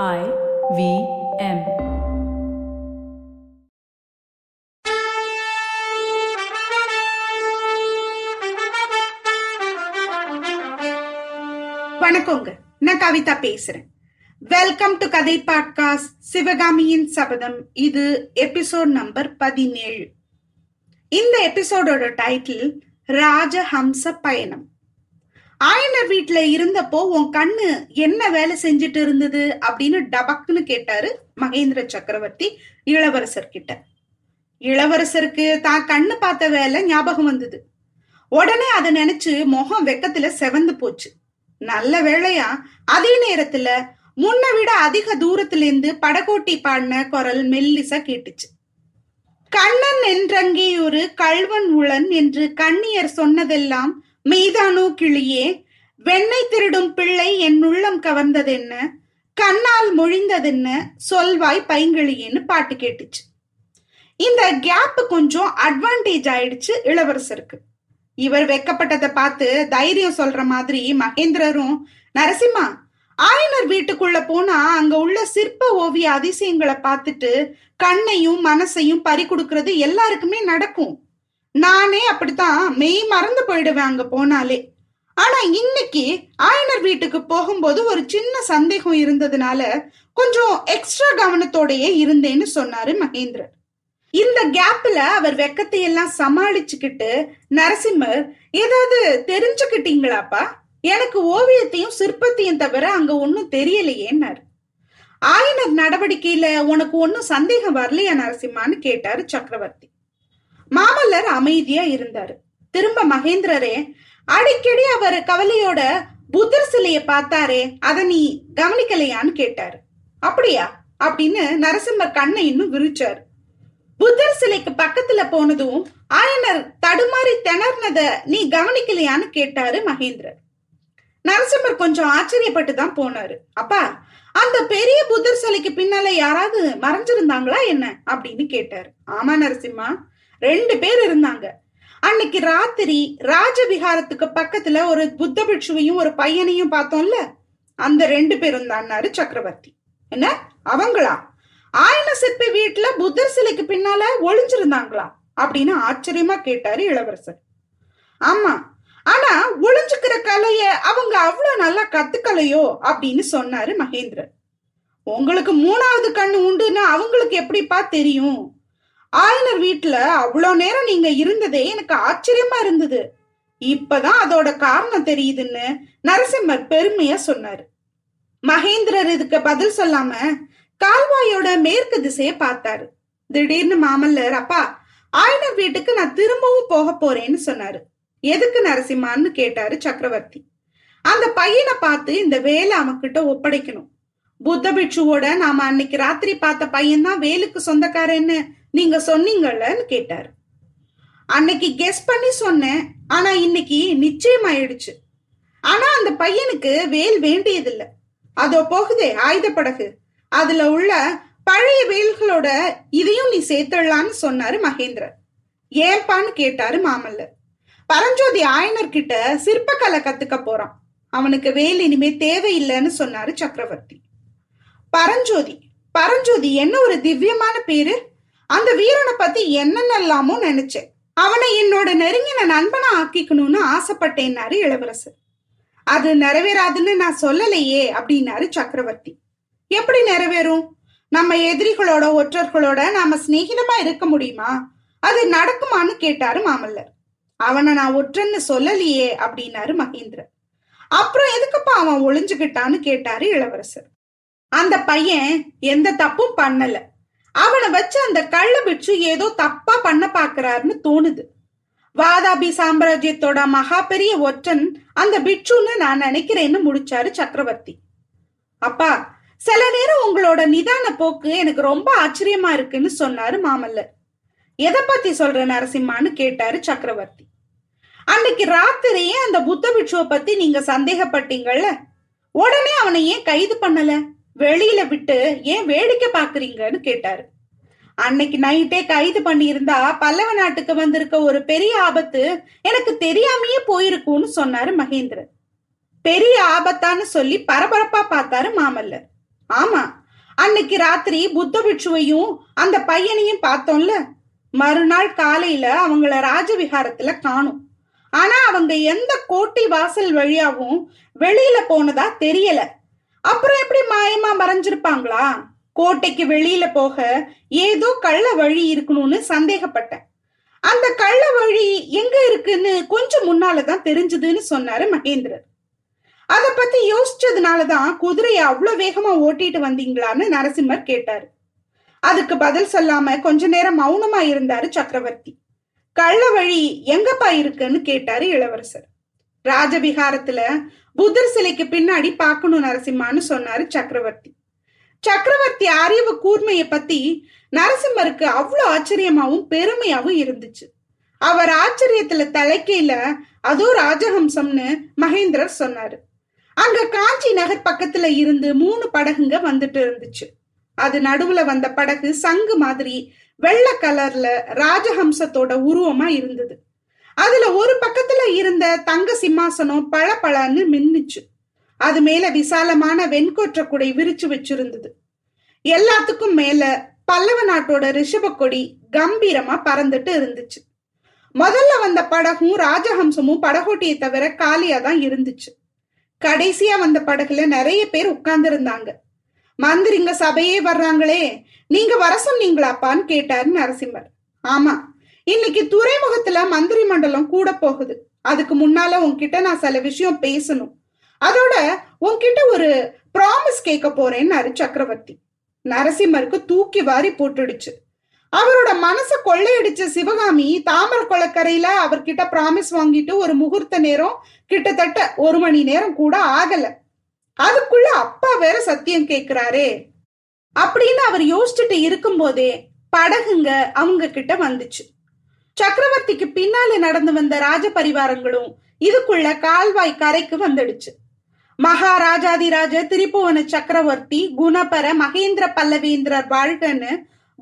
I V M. வணக்கங்க. நான் கவிதா பேசுறேன். வெல்கம் டு கதை பாட்காஸ்ட் சிவகாமியின் சபதம். இது எபிசோட் நம்பர் பதினேழு. இந்த எபிசோடோட டைட்டில் ராஜஹம்ச பயணம். ஆயனர் வீட்டுல இருந்தப்போ உன் கண்ணு என்ன வேலை செஞ்சுட்டு இருந்தது அப்படின்னு டபக்குன்னு கேட்டாரு மகேந்திர சக்கரவர்த்தி இளவரசர் கிட்ட இளவரசருக்கு தான் கண்ணு பார்த்த வேலை ஞாபகம் வந்தது. உடனே அதை நினைச்சு முகம் வெக்கத்துல செவந்து போச்சு. நல்ல வேளையா அதே நேரத்துல முன்ன விட அதிக தூரத்துல இருந்து படகோட்டி பாடின குரல் மெல்லிசா கேட்டுச்சு. கண்ணன் என்றங்கே ஒரு கள்வன் உளன் என்று கண்ணியர் சொன்னதெல்லாம் மீதானோ கிளியே வெண்ணை திருடும் பிள்ளை என் உள்ளம் கவர்ந்ததென்ன? கண்ணால் மொழிந்ததென்ன? சொல்வாய் பைங்கிளியேன்னு பாட்டு கேட்டுச்சு. இந்த கேப் கொஞ்சம் அட்வான்டேஜ் ஆயிடுச்சு இளவரசருக்கு. இவர் வெக்கப்பட்டதை பார்த்து தைரியம் சொல்ற மாதிரி மகேந்திரரும் நரசிம்மா ஆயனர் வீட்டுக்குள்ள போனா அங்க உள்ள சிற்ப ஓவிய அதிசயங்களை பார்த்துட்டு கண்ணையும் மனசையும் பறி கொடுக்கறது எல்லாருக்குமே நடக்கும். நானே அப்படித்தான் மெய் மறந்து போயிடுவேன் அங்க போனாலே. ஆனா இன்னைக்கு ஆயனர் வீட்டுக்கு போகும்போது ஒரு சின்ன சந்தேகம் இருந்ததுனால கொஞ்சம் எக்ஸ்ட்ரா கவனத்தோடயே இருந்தேன்னு சொன்னாரு மகேந்திரன் இந்த கேப்ல அவர் வெக்கத்தை எல்லாம் சமாளிச்சுக்கிட்டு நரசிம்மர் ஏதாவது தெரிஞ்சுக்கிட்டீங்களாப்பா? எனக்கு ஓவியத்தையும் சிற்பத்தையும் தவிர அங்க ஒன்னும் தெரியலையேன்னாரு. ஆயனர் நடவடிக்கையில உனக்கு ஒன்னும் சந்தேகம் வரலையா நரசிம்மான்னு கேட்டாரு சக்கரவர்த்தி. மாமல்லர் அமைதியா இருந்தாரு. திரும்ப மகேந்திரரே அடிக்கடி அவர் கவலையோட புத்தர் சிலைய பார்த்தாரே அத நீ கவனிக்கலையான்னு கேட்டாரு. அப்படியா? அப்படின்னு நரசிம்மர் கண்ணை இன்னும் விரிச்சாரு. புத்தர் சிலைக்கு பக்கத்துல போனதும் ஆயனர் தடுமாறி திணறினத நீ கவனிக்கலையான்னு கேட்டாரு மகேந்திரர். நரசிம்மர் கொஞ்சம் ஆச்சரியப்பட்டு தான் போனாரு. அப்பா அந்த பெரிய புத்தர் சிலைக்கு பின்னால யாராவது மறைஞ்சிருந்தாங்களா என்ன? அப்படின்னு கேட்டாரு. ஆமா நரசிம்மா ரெண்டு பேர் இருந்தாங்க. அன்னைக்கு ராத்திரி ராஜவிகாரத்துக்கு பக்கத்துல ஒரு புத்த பிட்சுவையும் ஒரு பையனையும் பார்த்தோம்ல? அந்த ரெண்டு பேரும் தான்னாரு சக்கரவர்த்தி. என்ன? அவங்களா? ஆயன சிற்பி வீட்டுல புத்தர் சிலைக்கு பின்னால ஒளிஞ்சிருந்தாங்களா? அப்படின்னு ஆச்சரியமா கேட்டாரு இளவரசர். ஆமா. ஆனா ஒளிஞ்சுக்கிற கலைய அவங்க அவ்வளவு நல்லா கத்துக்கலையோ? அப்படின்னு சொன்னாரு மகேந்திரன் உங்களுக்கு மூணாவது கண்ணு உண்டுன்னு அவங்களுக்கு எப்படிப்பா தெரியும்? ஆயனர் வீட்டுல அவ்வளோ நேரம் நீங்க இருந்ததே எனக்கு ஆச்சரியமா இருந்தது. இப்பதான் அதோட காரணம் தெரியுதுன்னு நரசிம்மர் பெருமையா சொன்னாரு. மகேந்திரர் இதுக்கு பதில் சொல்லாம கால்வாயோட மேற்கு திசையை பார்த்தாரு. திடீர்னு மாமல்லர் அப்பா ஆயனர் வீட்டுக்கு நான் திரும்பவும் போக போறேன்னு சொன்னாரு. எதுக்கு நரசிம்மான்னு கேட்டாரு சக்கரவர்த்தி. அந்த பையனை பார்த்து இந்த வேலை அவன்கிட்ட ஒப்படைக்கணும். புத்த பிட்சுவோட நாம அன்னைக்கு ராத்திரி பார்த்த பையன் தான் வேலுக்கு சொந்தக்காரன்னு நீங்க சொன்னீங்கல்லன்னு கேட்டாரு. அன்னைக்கு கெஸ் பண்ணி சொன்னேன் ஆனா இன்னைக்கு நிச்சயம் ஆயிடுச்சு. ஆனா அந்த பையனுக்கு வேல் வேண்டியதில்லை. அதோ போகுதே ஆயுத படகு. அதுல உள்ள பழைய வேல்களோட இதையும் நீ சேர்த்துடலான்னு சொன்னாரு மகேந்திரன். ஏற்பான்னு கேட்டாரு மாமல்லர். பரஞ்சோதி ஆயனர்கிட்ட சிற்பக்கலை கத்துக்க போறான். அவனுக்கு வேல் இனிமே தேவையில்லைன்னு சொன்னாரு சக்கரவர்த்தி. பரஞ்சோதி. பரஞ்சோதி என்ன ஒரு திவ்யமான பேரு? அந்த வீரனை பத்தி என்னென்னலாமோ நினைச்சேன் அவனை என்னோட நெருங்கின நண்பனா ஆக்கிக்கணும்னு ஆசைப்பட்டேன்னாரு இளவரசர். அது நிறைவேறாதுன்னு நான் சொல்லலையே அப்படின்னாரு சக்கரவர்த்தி. எப்படி நிறைவேறும்? நம்ம எதிரிகளோட ஒற்றர்களோட நாம சிநேகிதமா இருக்க முடியுமா? அது நடக்குமான்னு கேட்டாரு மாமல்லர். அவனை நான் ஒற்றன்னு சொல்லலையே அப்படின்னாரு மகேந்திரன் அப்புறம் எதுக்குப்பா அவன் ஒளிஞ்சுக்கிட்டான்னு கேட்டாரு இளவரசர். அந்த பையன் எந்த தப்பும் பண்ணல. அவனை வச்சு அந்த கள்ள பிட்சு ஏதோ தப்பா பண்ண பாக்குறாருன்னு தோணுது. வாதாபி சாம்ராஜ்யத்தோட மகா பெரிய ஒற்றன் அந்த பிட்சுன்னு நான் நினைக்கிறேன்னு முடிச்சாரு சக்கரவர்த்தி. அப்பா சில நேரம் உங்களோட நிதான போக்கு எனக்கு ரொம்ப ஆச்சரியமா இருக்குன்னு சொன்னாரு மாமல்லர். எதை பத்தி சொல்ற நரசிம்மான்னு கேட்டாரு சக்கரவர்த்தி. அன்னைக்கு ராத்திரியே அந்த புத்த பிட்சுவை பத்தி நீங்க சந்தேகப்பட்டீங்கல்ல? உடனே அவனை ஏன் கைது பண்ணல? வெளியில விட்டு ஏன் வேடிக்கை பாக்குறீங்கன்னு கேட்டாரு. அன்னைக்கு நைட்டே கைது பண்ணி இருந்தா பல்லவ நாட்டுக்கு வந்திருக்க ஒரு பெரிய ஆபத்து எனக்கு தெரியாமையே போயிருக்கும்னு சொன்னாரு மகேந்திரன். பெரிய ஆபத்தான்னு சொல்லி பரபரப்பா பார்த்தாரு மாமல்லர். ஆமா அன்னைக்கு ராத்திரி புத்த பிட்சுவையும் அந்த பையனையும் பார்த்தோம்ல. மறுநாள் காலையில அவங்கள ராஜவிகாரத்துல காணும். ஆனா அவங்க எந்த கோட்டை வாசல் வழியாவும் வெளியில போனதா தெரியல. அப்புறம் எப்படி மாயமா மறைஞ்சிருப்பாங்களா? கோட்டைக்கு வெளியில போக ஏதோ கள்ள வழி இருக்கணும்னு சந்தேகப்பட்டேன். அந்த கள்ள வழி எங்க இருக்குன்னு கொஞ்சம் முன்னாலதான் தெரிஞ்சதுன்னு சொன்னாரு மகேந்திரர். அத பத்தி யோசிச்சதுனாலதான் குதிரையை அவ்வளவு வேகமா ஓட்டிட்டு வந்தீங்களான்னு நரசிம்மர் கேட்டாரு. அதுக்கு பதில் சொல்லாம கொஞ்ச நேரம் மௌனமா இருந்தாரு சக்கரவர்த்தி. கள்ள வழி எங்கப்பா இருக்குன்னு கேட்டாரு இளவரசர். ராஜவிகாரத்துல புத்தர் சிலைக்கு பின்னாடி பார்க்கணும் நரசிம்மான்னு சொன்னாரு சக்கரவர்த்தி. சக்கரவர்த்தி அறிவு கூர்மையை பத்தி நரசிம்மருக்கு அவ்வளோ ஆச்சரியமாவும் பெருமையாவும் இருந்துச்சு. அவர் ஆச்சரியத்துல தலைக்கையில அதோ ராஜஹம்சம்னு மகேந்திரர் சொன்னாரு. அங்க காஞ்சி நகர் பக்கத்துல இருந்து மூணு படகுங்க வந்துட்டு இருந்துச்சு. அது நடுவுல வந்த படகு சங்கு மாதிரி வெள்ளை கலர்ல ராஜஹம்சத்தோட உருவமா இருந்தது. அதுல ஒரு பக்கத்துல இருந்த தங்க சிம்மாசனம் பழ பழன்னு மின்னுச்சு. அது மேல விசாலமான வெண்கொற்ற குடை விரிச்சு வச்சிருந்தது. எல்லாத்துக்கும் மேல பல்லவ நாட்டோட ரிஷப கொடி கம்பீரமா பறந்துட்டு இருந்துச்சு. முதல்ல வந்த படகும் ராஜஹம்சமும் படகோட்டியை தவிர காலியா தான் இருந்துச்சு. கடைசியா வந்த படகுல நிறைய பேர் உட்கார்ந்து இருந்தாங்க மந்திரிங்க சபையே வர்றாங்களே நீங்க வர சொன்னீங்களாப்பான்னு கேட்டாரு நரசிம்மர். ஆமா இன்னைக்கு துறைமுகத்துல மந்திரி மண்டலம் கூட போகுது. அதுக்கு முன்னால உன்கிட்ட நான் சில விஷயம் பேசணும். அதோட உன்கிட்ட ஒரு ப்ராமிஸ் கேட்க போறேன்னாரு சக்கரவர்த்தி. நரசிம்மருக்கு தூக்கி வாரி போட்டுடுச்சு. அவரோட மனசை கொள்ளையடிச்ச சிவகாமி தாமர கொளக்கரையில அவர்கிட்ட ப்ராமிஸ் வாங்கிட்டு ஒரு முகூர்த்த நேரம் கிட்டத்தட்ட ஒரு மணி நேரம் கூட ஆகல. அதுக்குள்ள அப்பா வேற சத்தியம் கேக்குறாரே. அப்படின்னு அவர் யோசிச்சுட்டு இருக்கும் போதே படகுங்க அவங்க கிட்ட வந்துச்சு. சக்கரவர்த்திக்கு பின்னால நடந்து வந்த ராஜ பரிவாரங்களும் இதுக்குள்ள கால்வாய் கரைக்கு வந்துடுச்சு. மகாராஜாதிராஜ திரிபுவன சக்கரவர்த்தி குணபர மகேந்திர பல்லவேந்திரர் வாழ்கன்னு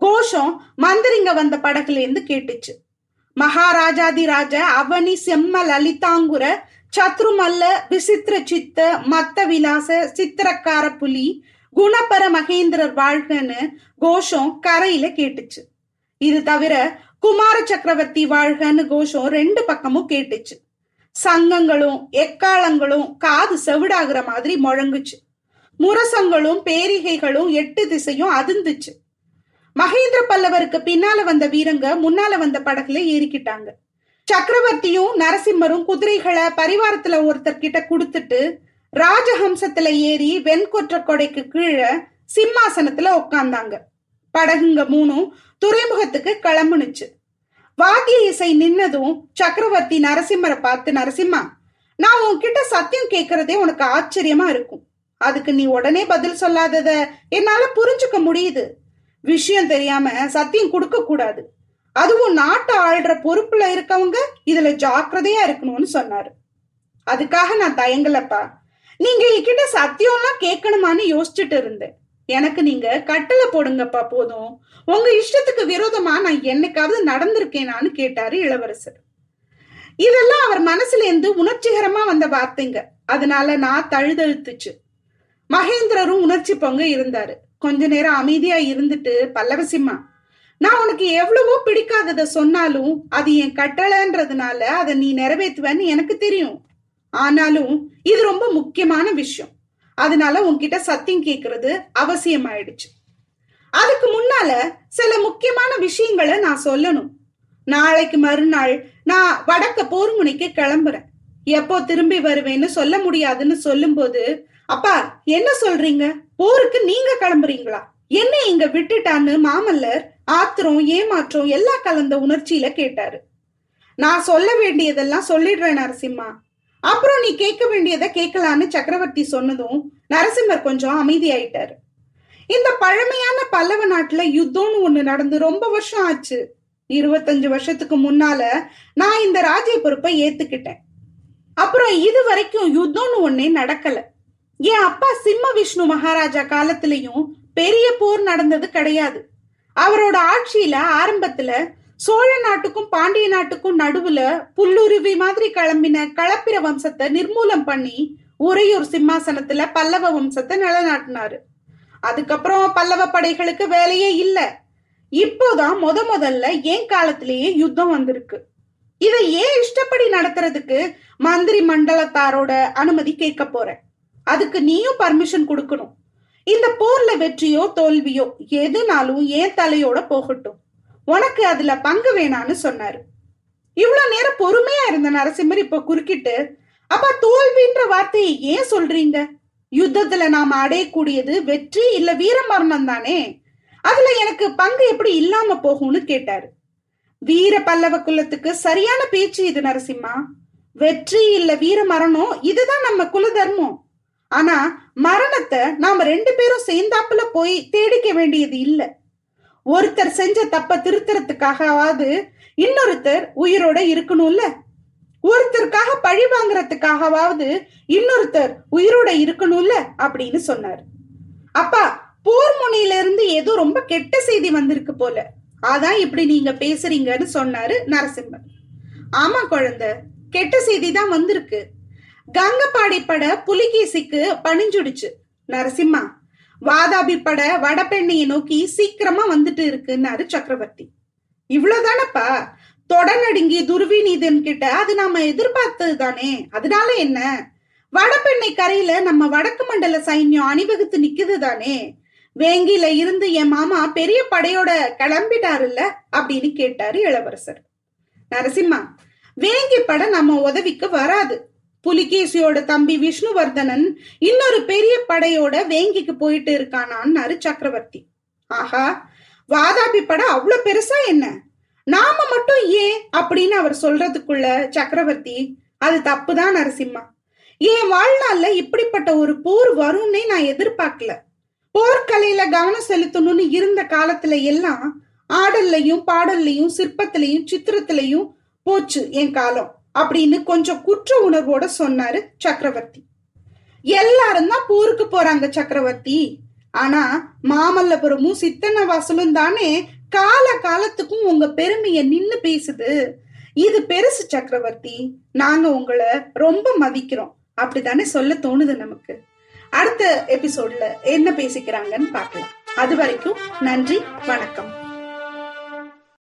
கோஷம் மந்திரிங்க வந்த படகுல இருந்து கேட்டுச்சு. மகாராஜாதிராஜ அவனி செம்ம லலிதாங்குர சத்ருமல்ல விசித்திர சித்த மத்த விலாச சித்திரக்கார புலி குணபர மகேந்திரர் வாழ்கன்னு கோஷம் கரையில கேட்டுச்சு. இது தவிர குமார சக்கரவர்த்தி வாழ்கன்னு கோஷம் ரெண்டு பக்கமும் கேட்டுச்சு. சங்கங்களும் எக்காலங்களும் காது செவிடாகிற மாதிரி முழங்குச்சு. முரசங்களும் பேரிகைகளும் எட்டு திசையும் அதிர்ந்துச்சு. மகேந்திர பல்லவருக்கு பின்னால வந்த வீரங்க முன்னால வந்த படகுல ஏறிக்கிட்டாங்க. சக்கரவர்த்தியும் நரசிம்மரும் குதிரைகளை பரிவாரத்துல ஒருத்தர் கிட்ட கொடுத்துட்டு ராஜஹம்சத்துல ஏறி வெண்கொற்ற கொடைக்கு கீழே சிம்மாசனத்துல உட்கார்ந்தாங்க படகுங்க மூணும் துறைமுகத்துக்கு கிளம்புனுச்சு. வாத்திய இசை நின்னதும் சக்கரவர்த்தி நரசிம்மரை பார்த்து நரசிம்மா நான் உன்கிட்ட சத்தியம் கேட்கறதே உனக்கு ஆச்சரியமா இருக்கும். அதுக்கு நீ உடனே பதில் சொல்லாதத என்னால புரிஞ்சுக்க முடியுது. விஷயம் தெரியாம சத்தியம் கொடுக்க கூடாது. அதுவும் நாட்டை ஆள்ற பொறுப்புல இருக்கவங்க இதுல ஜாக்கிரதையா இருக்கணும்னு சொன்னாரு. அதுக்காக நான் தயங்கலப்பா. நீங்க என்கிட்ட சத்தியம்லாம் கேட்கணுமான்னு யோசிச்சுட்டு இருந்தேன். எனக்கு நீங்க கட்டளை போடுங்கப்பா போதும். உங்க இஷ்டத்துக்கு விரோதமா நான் என்னைக்காவது நடந்திருக்கேனான்னு கேட்டாரு இளவரசர். இதெல்லாம் அவர் மனசுல இருந்து உணர்ச்சிகரமா வந்த வார்த்தைங்க. அதனால நான் தழுதழுத்துச்சு. மகேந்திரரும் உணர்ச்சி பொங்க இருந்தாரு. கொஞ்ச நேரம் அமைதியா இருந்துட்டு பல்லவசிம்மா நான் உனக்கு எவ்வளவோ பிடிக்காதத சொன்னாலும் அது என் கட்டளைன்றதுனால அதை நீ நிறைவேற்றுவேன்னு எனக்கு தெரியும். ஆனாலும் இது ரொம்ப முக்கியமான விஷயம். அதனால உன்கிட்ட சத்தியம் கேட்கறது அவசியமாயிடுச்சு. அதுக்கு முன்னால சில முக்கியமான விஷயங்களை நான் சொல்லணும். நாளைக்கு மறுநாள் நான் வடக்க போர்முனைக்கு கிளம்புறேன். எப்போ திரும்பி வருவேன்னு சொல்ல முடியாதுன்னு சொல்லும்போது அப்பா என்ன சொல்றீங்க? போருக்கு நீங்க கிளம்புறீங்களா? என்ன இங்க விட்டுட்டான்னு மாமல்லர் ஆத்திரம் ஏமாற்றம் எல்லா கலந்த உணர்ச்சியில கேட்டாரு. நான் சொல்ல வேண்டியதெல்லாம் சொல்லிடுறேன் நரசிம்மா. அப்புறம் நீ கேட்க வேண்டியதை கேட்கலான்னு சக்கரவர்த்தி சொன்னதும் நரசிம்மர் கொஞ்சம் அமைதியாயிட்டாரு. இந்த பழமையான பல்லவ நாட்டுல யுத்தம்னு ஒண்ணு நடந்து ரொம்ப வருஷம் ஆச்சு. இருபத்தஞ்சு வருஷத்துக்கு முன்னால நான் இந்த ராஜ்ய பொறுப்பை ஏத்துக்கிட்டேன். அப்புறம் இது வரைக்கும் யுத்தம்னு ஒன்னே நடக்கல. என் அப்பா சிம்ம விஷ்ணு மகாராஜா காலத்திலையும் பெரிய போர் நடந்தது கிடையாது. அவரோட ஆட்சியில ஆரம்பத்துல சோழ நாட்டுக்கும் பாண்டிய நாட்டுக்கும் நடுவுல புல்லுருவி மாதிரி கிளம்பின களப்பிர வம்சத்தை நிர்மூலம் பண்ணி உறையூர் சிம்மாசனத்துல பல்லவ வம்சத்தை நிலநாட்டினாரு. அதுக்கப்புறம் பல்லவ படைகளுக்கு வேலையே இல்ல. இப்போதான் முத முதல்ல ஏன் காலத்திலேயே யுத்தம் வந்திருக்கு? இதை ஏன் இஷ்டப்படி நடத்துறதுக்கு மந்திரி மண்டலத்தாரோட அனுமதி கேட்க போறேன். அதுக்கு நீயும் பர்மிஷன் கொடுக்கணும். இந்த போர்ல வெற்றியோ தோல்வியோ எதுனாலும் ஏன் தலையோட போகட்டும். உனக்கு அதுல பங்கு வேணான்னு சொன்னாரு. இவ்வளவு நேரம் பொறுமையா இருந்த நரசிம்மர் இப்ப குறுக்கிட்டு அப்ப தோல்வின்ற வார்த்தையை ஏன் சொல்றீங்க? யுத்தத்துல நாம அடையக்கூடியது வெற்றி இல்ல வீரமரணம் தானே? அதுல எனக்கு பங்கு எப்படி இல்லாம போகும்னு கேட்டாரு. வீர பல்லவ குலத்துக்கு சரியான பேச்சு இது நரசிம்மா. வெற்றி இல்ல வீர மரணம் இதுதான் நம்ம குல தர்மம். ஆனா மரணத்தை நாம ரெண்டு பேரும் சேர்ந்தாப்புல போய் தேடிக்க வேண்டியது இல்லை. ஒருத்தர் செஞ்ச தப்ப திருத்தறதுக்காகவாது இன்னொருத்தர் உயிரோட இருக்கணும்ல? ஒருத்தருக்காக பழி வாங்குறதுக்காகவாவது இன்னொருத்தர் உயிரோட இருக்கணும்ல? அப்படின்னு சொன்னார். அப்பா போர் முனையில இருந்து ஏதோ ரொம்ப கெட்ட செய்தி வந்திருக்கு போல. அதான் இப்படி நீங்க பேசுறீங்கன்னு சொன்னாரு நரசிம்மன். ஆமா குழந்தை கெட்ட செய்தி தான் வந்திருக்கு. கங்கப்பாடி பட புலிகேசிக்கு பணிஞ்சுடுச்சு. நரசிம்மா வாதாபி பட வடபெண்ணையை நோக்கி சீக்கிரமா வந்துட்டு இருக்குன்னாரு சக்கரவர்த்தி. இவ்வளவுதானப்பா? தொடநடுங்கி துர்விநீதன் கிட்ட அது நாம எதிர்பார்த்தது தானே. அதனால என்ன? வடபெண்ணை கரையில நம்ம வடக்கு மண்டல சைன்யம் அணிவகுத்து நிக்குது தானே. வேங்கில இருந்து என் மாமா பெரிய படையோட கிளம்பிட்டாருல்ல அப்படின்னு கேட்டாரு இளவரசர். நரசிம்மா வேங்கி படை நம்ம உதவிக்கு வராது. புலிகேசியோட தம்பி விஷ்ணுவர்தனன் இன்னொரு பெரிய படையோட வேங்கிக்கு போயிட்டு இருக்கானான்னு சக்கரவர்த்தி. ஆஹா வாதாபி படம் அவ்வளவு பெருசா என்ன? நாம மட்டும் ஏன் அப்படின்னு அவர் சொல்றதுக்குள்ள சக்கரவர்த்தி அது தப்புதான் நரசிம்மா. என் வாழ்நாள்ல இப்படிப்பட்ட ஒரு போர் வரும்னே நான் எதிர்பார்க்கல. போர்க்கலையில கவனம் செலுத்தணும்னு இருந்த காலத்துல எல்லாம் ஆடல்லையும் பாடல்லையும் சிற்பத்திலையும் சித்திரத்திலையும் போச்சு என் காலம். அப்படின்னு கொஞ்சம் குற்ற உணர்வோட சொன்னாரு சக்கரவர்த்தி. எல்லாரும் தான் போருக்கு போறாங்க சக்கரவர்த்தி. ஆனா மாமல்லபுரமும் சித்தன்னவாசலும் தானே கால காலத்துக்கும் உங்க பெருமைய நின்னு பேசுது. இது பெருசு சக்கரவர்த்தி. நாங்க உங்களை ரொம்ப மதிக்கிறோம். அப்படித்தானே சொல்ல தோணுது நமக்கு. அடுத்த எபிசோட்ல என்ன பேசிக்கிறாங்கன்னு பார்க்கலாம். அது வரைக்கும் நன்றி வணக்கம்.